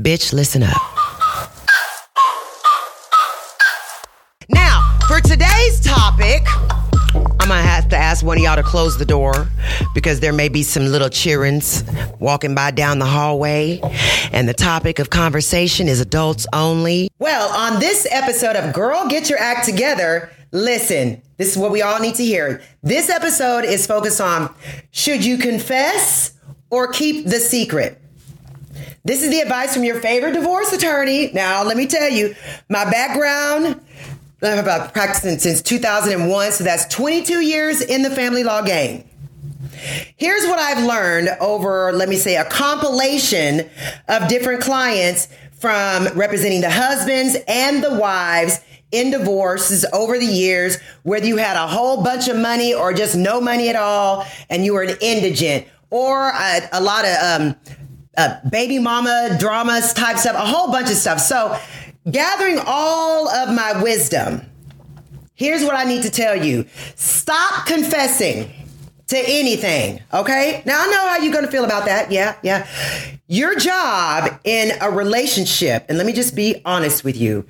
Bitch, listen up. Now, for today's topic, I'm gonna have to ask one of y'all to close the door because there may be some little cheerings walking by down the hallway. And the topic of conversation is adults only. Well, on this episode of Girl Get Your Act Together, listen, this is what we all need to hear. This episode is focused on should you confess or keep the secret? This is the advice from your favorite divorce attorney. Now, let me tell you, my background I've been practicing since 2001, so that's 22 years in the family law game. Here's what I've learned over, let me say, a compilation of different clients from representing the husbands and the wives in divorces over the years, whether you had a whole bunch of money or just no money at all, and you were an indigent, or a, a lot of um, uh, baby mama dramas type stuff, a whole bunch of stuff. So gathering all of my wisdom, here's what I need to tell you stop confessing to anything, okay? Now I know how you're gonna feel about that. Yeah, yeah. Your job in a relationship, and let me just be honest with you,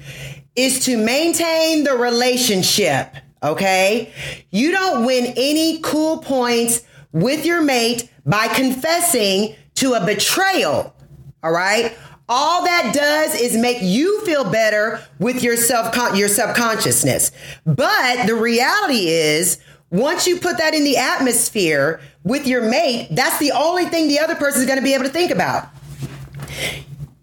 is to maintain the relationship, okay? You don't win any cool points with your mate by confessing to a betrayal, all right? all that does is make you feel better with your self your subconsciousness. But the reality is once you put that in the atmosphere with your mate, that's the only thing the other person is going to be able to think about.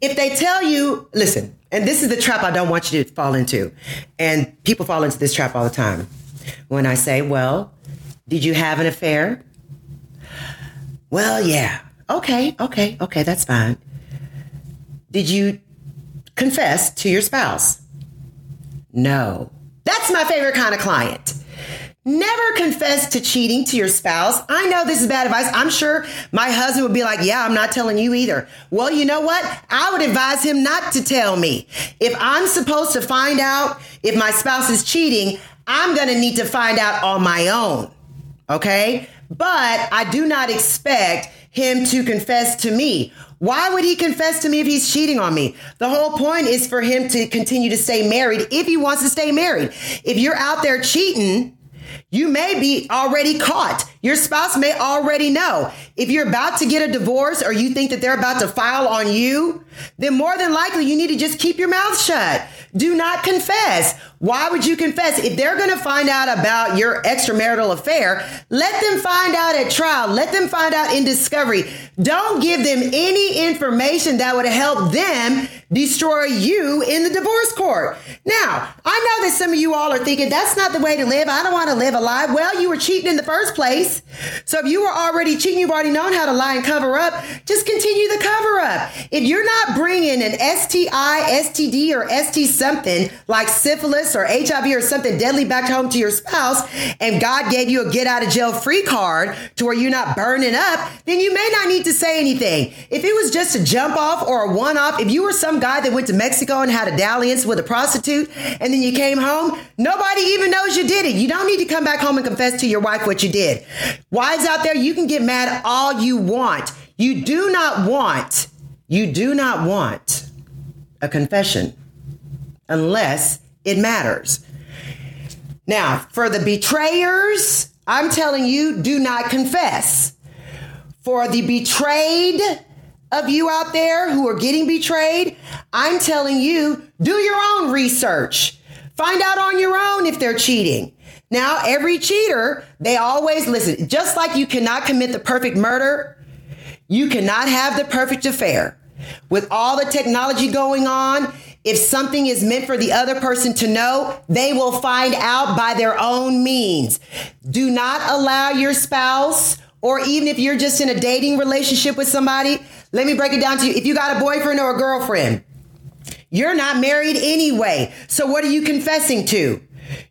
If they tell you, listen, and this is the trap I don't want you to fall into. And people fall into this trap all the time. When I say, well, did you have an affair? Well, yeah. Okay, okay, okay, that's fine. Did you confess to your spouse? No. That's my favorite kind of client. Never confess to cheating to your spouse. I know this is bad advice. I'm sure my husband would be like, Yeah, I'm not telling you either. Well, you know what? I would advise him not to tell me. If I'm supposed to find out if my spouse is cheating, I'm going to need to find out on my own. Okay? But I do not expect him to confess to me. Why would he confess to me if he's cheating on me? The whole point is for him to continue to stay married if he wants to stay married. If you're out there cheating, you may be already caught. Your spouse may already know. If you're about to get a divorce or you think that they're about to file on you, then more than likely you need to just keep your mouth shut. Do not confess. Why would you confess? If they're going to find out about your extramarital affair, let them find out at trial. Let them find out in discovery. Don't give them any information that would help them destroy you in the divorce court. Now, I know that some of you all are thinking that's not the way to live. I don't want to live a lie. Well, you were cheating in the first place. So if you were already cheating, you've already known how to lie and cover up, just continue the cover up. If you're not bringing an STI, STD, or ST something like syphilis or HIV or something deadly back home to your spouse, and God gave you a get out of jail free card to where you're not burning up, then you may not need to say anything. If it was just a jump off or a one off, if you were some guy that went to Mexico and had a dalliance with a prostitute and then you came home, nobody even knows you did it. You don't need to come back home and confess to your wife what you did. Wives out there, you can get mad all you want. You do not want, you do not want a confession unless it matters. Now, for the betrayers, I'm telling you, do not confess. For the betrayed of you out there who are getting betrayed, I'm telling you, do your own research. Find out on your own if they're cheating. Now, every cheater, they always listen, just like you cannot commit the perfect murder, you cannot have the perfect affair. With all the technology going on, if something is meant for the other person to know, they will find out by their own means. Do not allow your spouse, or even if you're just in a dating relationship with somebody, let me break it down to you. If you got a boyfriend or a girlfriend, you're not married anyway. So what are you confessing to?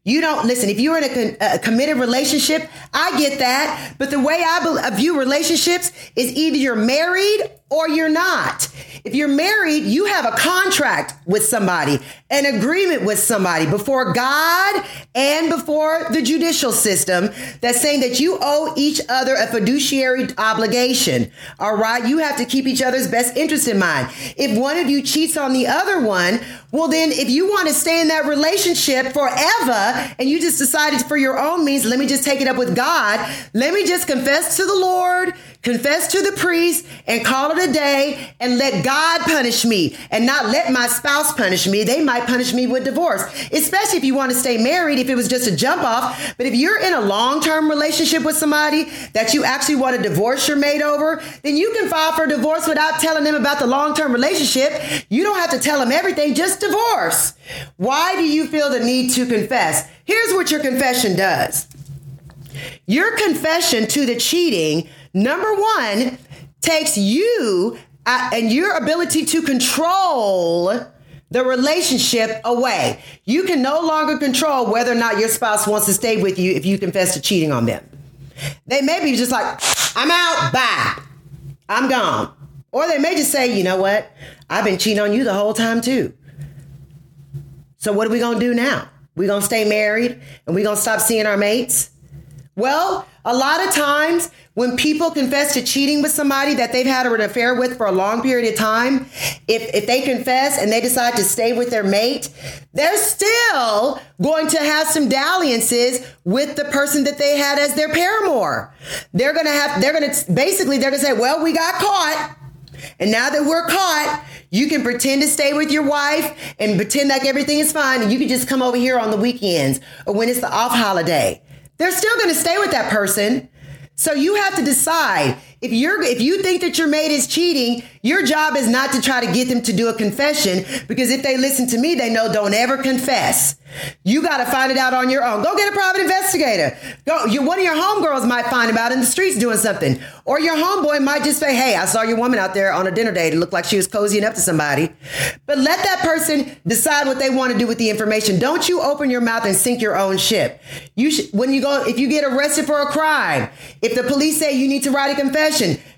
You don't listen. If you're in a, a, committed relationship, I get that. But the way I view relationships is either you're married or you're not. If you're married, you have a contract with somebody, an agreement with somebody before God and before the judicial system that's saying that you owe each other a fiduciary obligation. All right. You have to keep each other's best interest in mind. If one of you cheats on the other one, well, then if you want to stay in that relationship forever and you just decided for your own means, let me just take it up with God. Let me just confess to the Lord, confess to the priest and call it a day and let God punish me and not let my spouse punish me. They might punish me with divorce, especially if you want to stay married, if it was just a jump off. But if you're in a long term relationship with somebody that you actually want to divorce your mate over, then you can file for divorce without telling them about the long term relationship. You don't have to tell them everything, just divorce. Why do you feel the need to confess? Here's what your confession does. Your confession to the cheating Number one takes you uh, and your ability to control the relationship away. You can no longer control whether or not your spouse wants to stay with you if you confess to cheating on them. They may be just like, I'm out, bye, I'm gone. Or they may just say, you know what? I've been cheating on you the whole time too. So what are we to do now? We to stay married and we to stop seeing our mates? Well, a lot of times when people confess to cheating with somebody that they've had an affair with for a long period of time, if, if they confess and they decide to stay with their mate, they're still going to have some dalliances with the person that they had as their paramour. They're to have, they're to, basically, they're to say, well, we got caught. And now that we're caught, you can pretend to stay with your wife and pretend like everything is fine. And you can just come over here on the weekends or when it's the off holiday. They're still going to stay with that person so you have to decide if you're if you think that your mate is cheating, your job is not to try to get them to do a confession because if they listen to me, they know don't ever confess. You got to find it out on your own. Go get a private investigator. Go. You, one of your homegirls might find about in the streets doing something, or your homeboy might just say, "Hey, I saw your woman out there on a dinner date. It looked like she was cozying up to somebody." But let that person decide what they want to do with the information. Don't you open your mouth and sink your own ship. You should, when you go if you get arrested for a crime, if the police say you need to write a confession,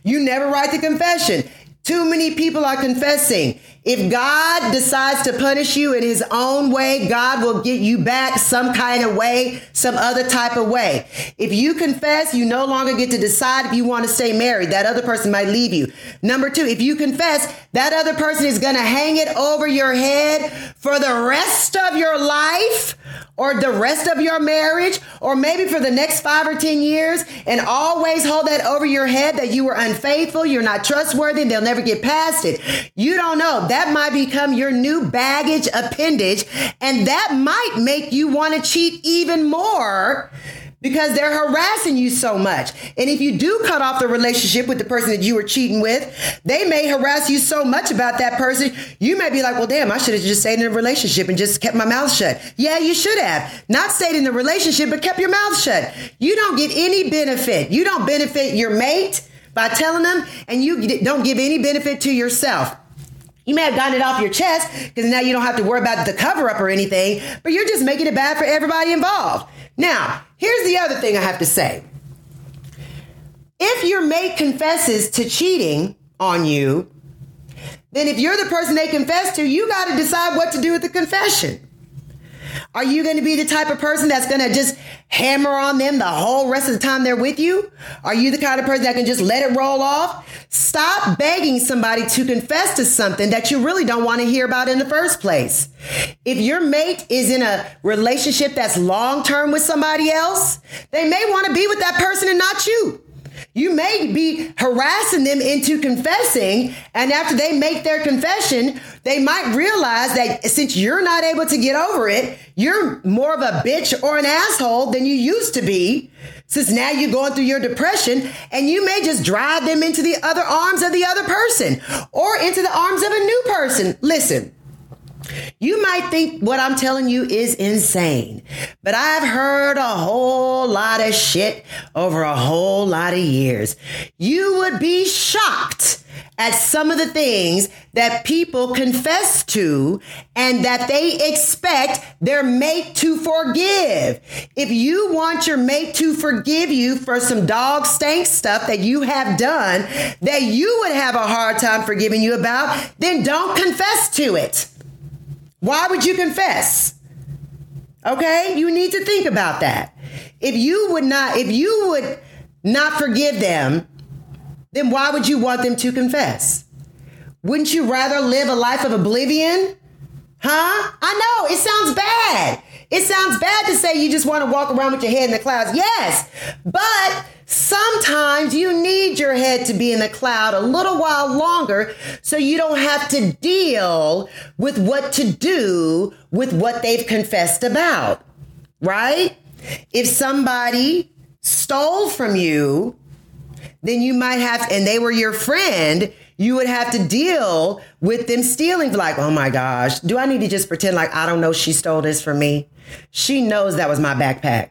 you never write the confession. Too many people are confessing. If God decides to punish you in his own way, God will get you back some kind of way, some other type of way. If you confess, you no longer get to decide if you want to stay married. That other person might leave you. Number two, if you confess, that other person is going to hang it over your head for the rest of your life or the rest of your marriage, or maybe for the next five or 10 years, and always hold that over your head that you were unfaithful, you're not trustworthy, they'll never get past it. You don't know. That might become your new baggage appendage, and that might make you want to cheat even more because they're harassing you so much. And if you do cut off the relationship with the person that you were cheating with, they may harass you so much about that person. You may be like, well, damn, I should have just stayed in a relationship and just kept my mouth shut. Yeah, you should have. Not stayed in the relationship, but kept your mouth shut. You don't get any benefit. You don't benefit your mate by telling them, and you don't give any benefit to yourself. You may have gotten it off your chest because now you don't have to worry about the cover up or anything, but you're just making it bad for everybody involved. Now, here's the other thing I have to say. If your mate confesses to cheating on you, then if you're the person they confess to, you got to decide what to do with the confession. Are you going to be the type of person that's going to just hammer on them the whole rest of the time they're with you? Are you the kind of person that can just let it roll off? Stop begging somebody to confess to something that you really don't want to hear about in the first place. If your mate is in a relationship that's long term with somebody else, they may want to be with that person and not you. You may be harassing them into confessing, and after they make their confession, they might realize that since you're not able to get over it, you're more of a bitch or an asshole than you used to be. Since now you're going through your depression, and you may just drive them into the other arms of the other person or into the arms of a new person. Listen, you might think what I'm telling you is insane, but I've heard a whole lot of shit over a whole lot of years. You would be shocked at some of the things that people confess to and that they expect their mate to forgive. If you want your mate to forgive you for some dog stank stuff that you have done that you would have a hard time forgiving you about, then don't confess to it. Why would you confess? Okay? You need to think about that. If you would not, if you would not forgive them, then why would you want them to confess? Wouldn't you rather live a life of oblivion? Huh? I know, it sounds bad. It sounds bad to say you just want to walk around with your head in the clouds. Yes, but sometimes you need your head to be in the cloud a little while longer so you don't have to deal with what to do with what they've confessed about. Right? If somebody stole from you, then you might have, and they were your friend, you would have to deal with them stealing. Like, oh my gosh, do I need to just pretend like I don't know she stole this from me? She knows that was my backpack.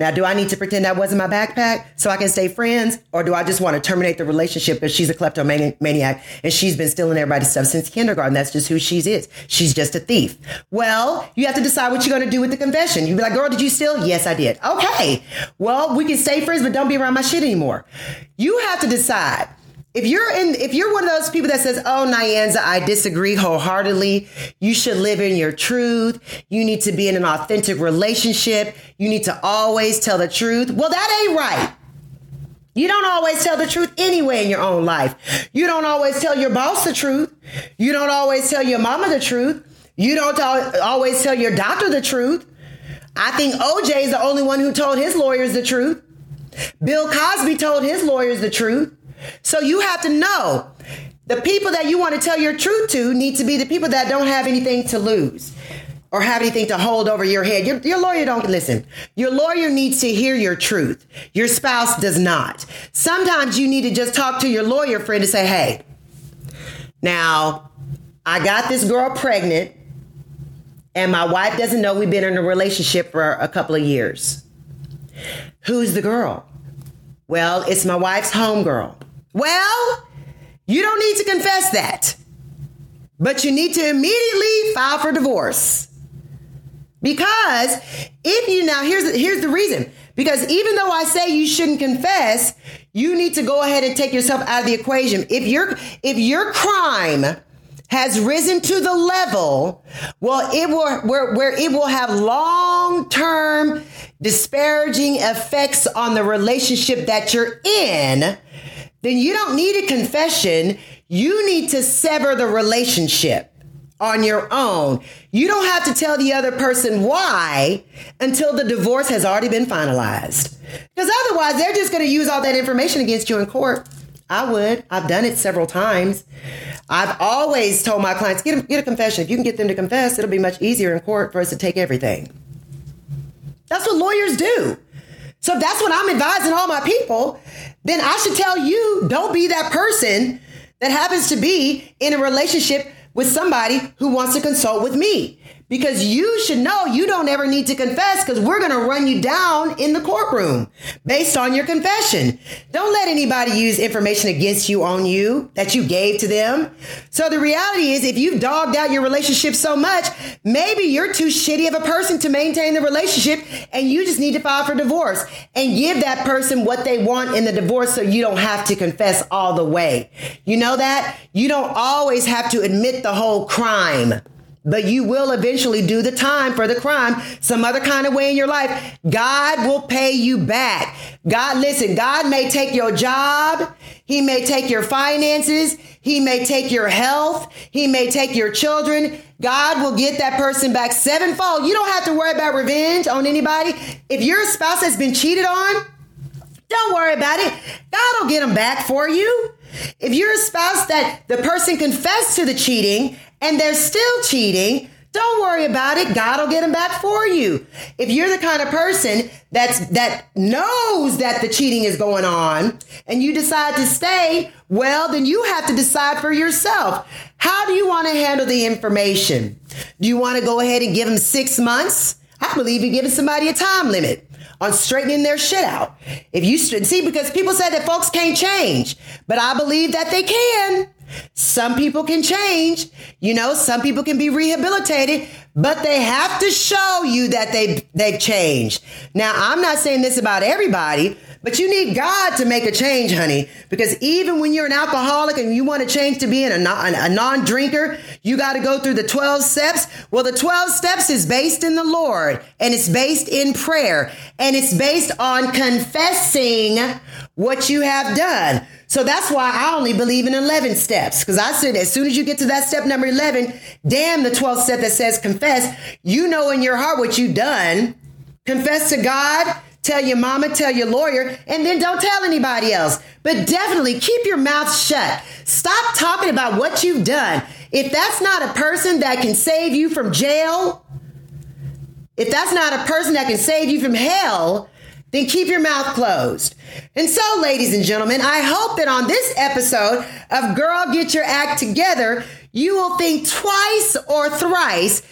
Now, do I need to pretend that wasn't my backpack so I can stay friends? Or do I just want to terminate the relationship if she's a kleptomaniac and she's been stealing everybody's stuff since kindergarten? That's just who she is. She's just a thief. Well, you have to decide what you're going to do with the confession. You'd be like, girl, did you steal? Yes, I did. Okay. Well, we can stay friends, but don't be around my shit anymore. You have to decide if you're in if you're one of those people that says oh nyanza i disagree wholeheartedly. You should live in your truth. You need to be in an authentic relationship. You need to always tell the truth. Well that ain't right. You don't always tell the truth anyway in your own life. You don't always tell your boss the truth. You don't always tell your mama the truth. You don't always tell your doctor the truth. I think oj is the only one who told his lawyers the truth. Bill cosby told his lawyers the truth so you have to know the people that you want to tell your truth to need to be the people that don't have anything to lose or have anything to hold over your head. Your, your lawyer don't listen. Your lawyer needs to hear your truth. Your spouse does not. Sometimes you need to just talk to your lawyer friend and say, hey, now I got this girl pregnant and my wife doesn't know we've been in a relationship for a couple of years. Who's the girl? Well, it's my wife's homegirl. Well, you don't need to confess that. But you need to immediately file for divorce. Because if you now here's here's the reason. Because even though I say you shouldn't confess, you need to go ahead and take yourself out of the equation. If your if your crime has risen to the level, well, it will where, where it will have long-term disparaging effects on the relationship that you're in, then you don't need a confession. You need to sever the relationship on your own. You don't have to tell the other person why until the divorce has already been finalized. Because otherwise, they're just going to use all that information against you in court. I would. I've done it several times. I've always told my clients get a, get a confession. If you can get them to confess, it'll be much easier in court for us to take everything. That's what lawyers do. So if that's what I'm advising all my people, then I should tell you don't be that person that happens to be in a relationship with somebody who wants to consult with me because you should know you don't ever need to confess because we're going to run you down in the courtroom based on your confession. Don't let anybody use information against you on you that you gave to them. So the reality is if you've dogged out your relationship so much, maybe you're too shitty of a person to maintain the relationship and you just need to file for divorce and give that person what they want in the divorce so you don't have to confess all the way. You know that? You don't always have to admit the whole crime but you will eventually do the time for the crime some other kind of way in your life. God will pay you back. God, listen, God may take your job. He may take your finances. He may take your health. He may take your children. God will get that person back sevenfold. You don't have to worry about revenge on anybody. If your spouse has been cheated on, don't worry about it. God will get them back for you. If you're a spouse that the person confessed to the cheating and they're still cheating, don't worry about it. God will get them back for you. If you're the kind of person that's that knows that the cheating is going on and you decide to stay, well, then you have to decide for yourself. How do you want to handle the information? Do you want to go ahead and give them six months? I believe in giving somebody a time limit. on straightening their shit out. If you see, because people say that folks can't change, but I believe that they can. Some people can change, you know, some people can be rehabilitated, but they have to show you that they they've changed. Now, I'm not saying this about everybody, but you need God to make a change, honey, because even when you're an alcoholic and you want to change to being a, non, a non-drinker, you got to go through the 12 steps. Well, the 12 steps is based in the Lord and it's based in prayer and it's based on confessing what you have done. So that's why I only believe in 11 steps. Because I said, as soon as you get to that step number 11, damn the 12th step that says confess, you know in your heart what you've done. Confess to God, tell your mama, tell your lawyer, and then don't tell anybody else. But definitely keep your mouth shut. Stop talking about what you've done. If that's not a person that can save you from jail, if that's not a person that can save you from hell, then keep your mouth closed. And so, ladies and gentlemen, I hope that on this episode of Girl Get Your Act Together, you will think twice or thrice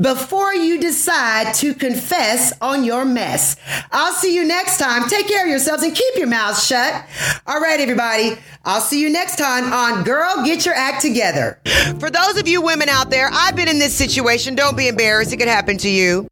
before you decide to confess on your mess. I'll see you next time. Take care of yourselves and keep your mouths shut. All right, everybody. I'll see you next time on Girl Get Your Act Together. For those of you women out there, I've been in this situation. Don't be embarrassed. It could happen to you.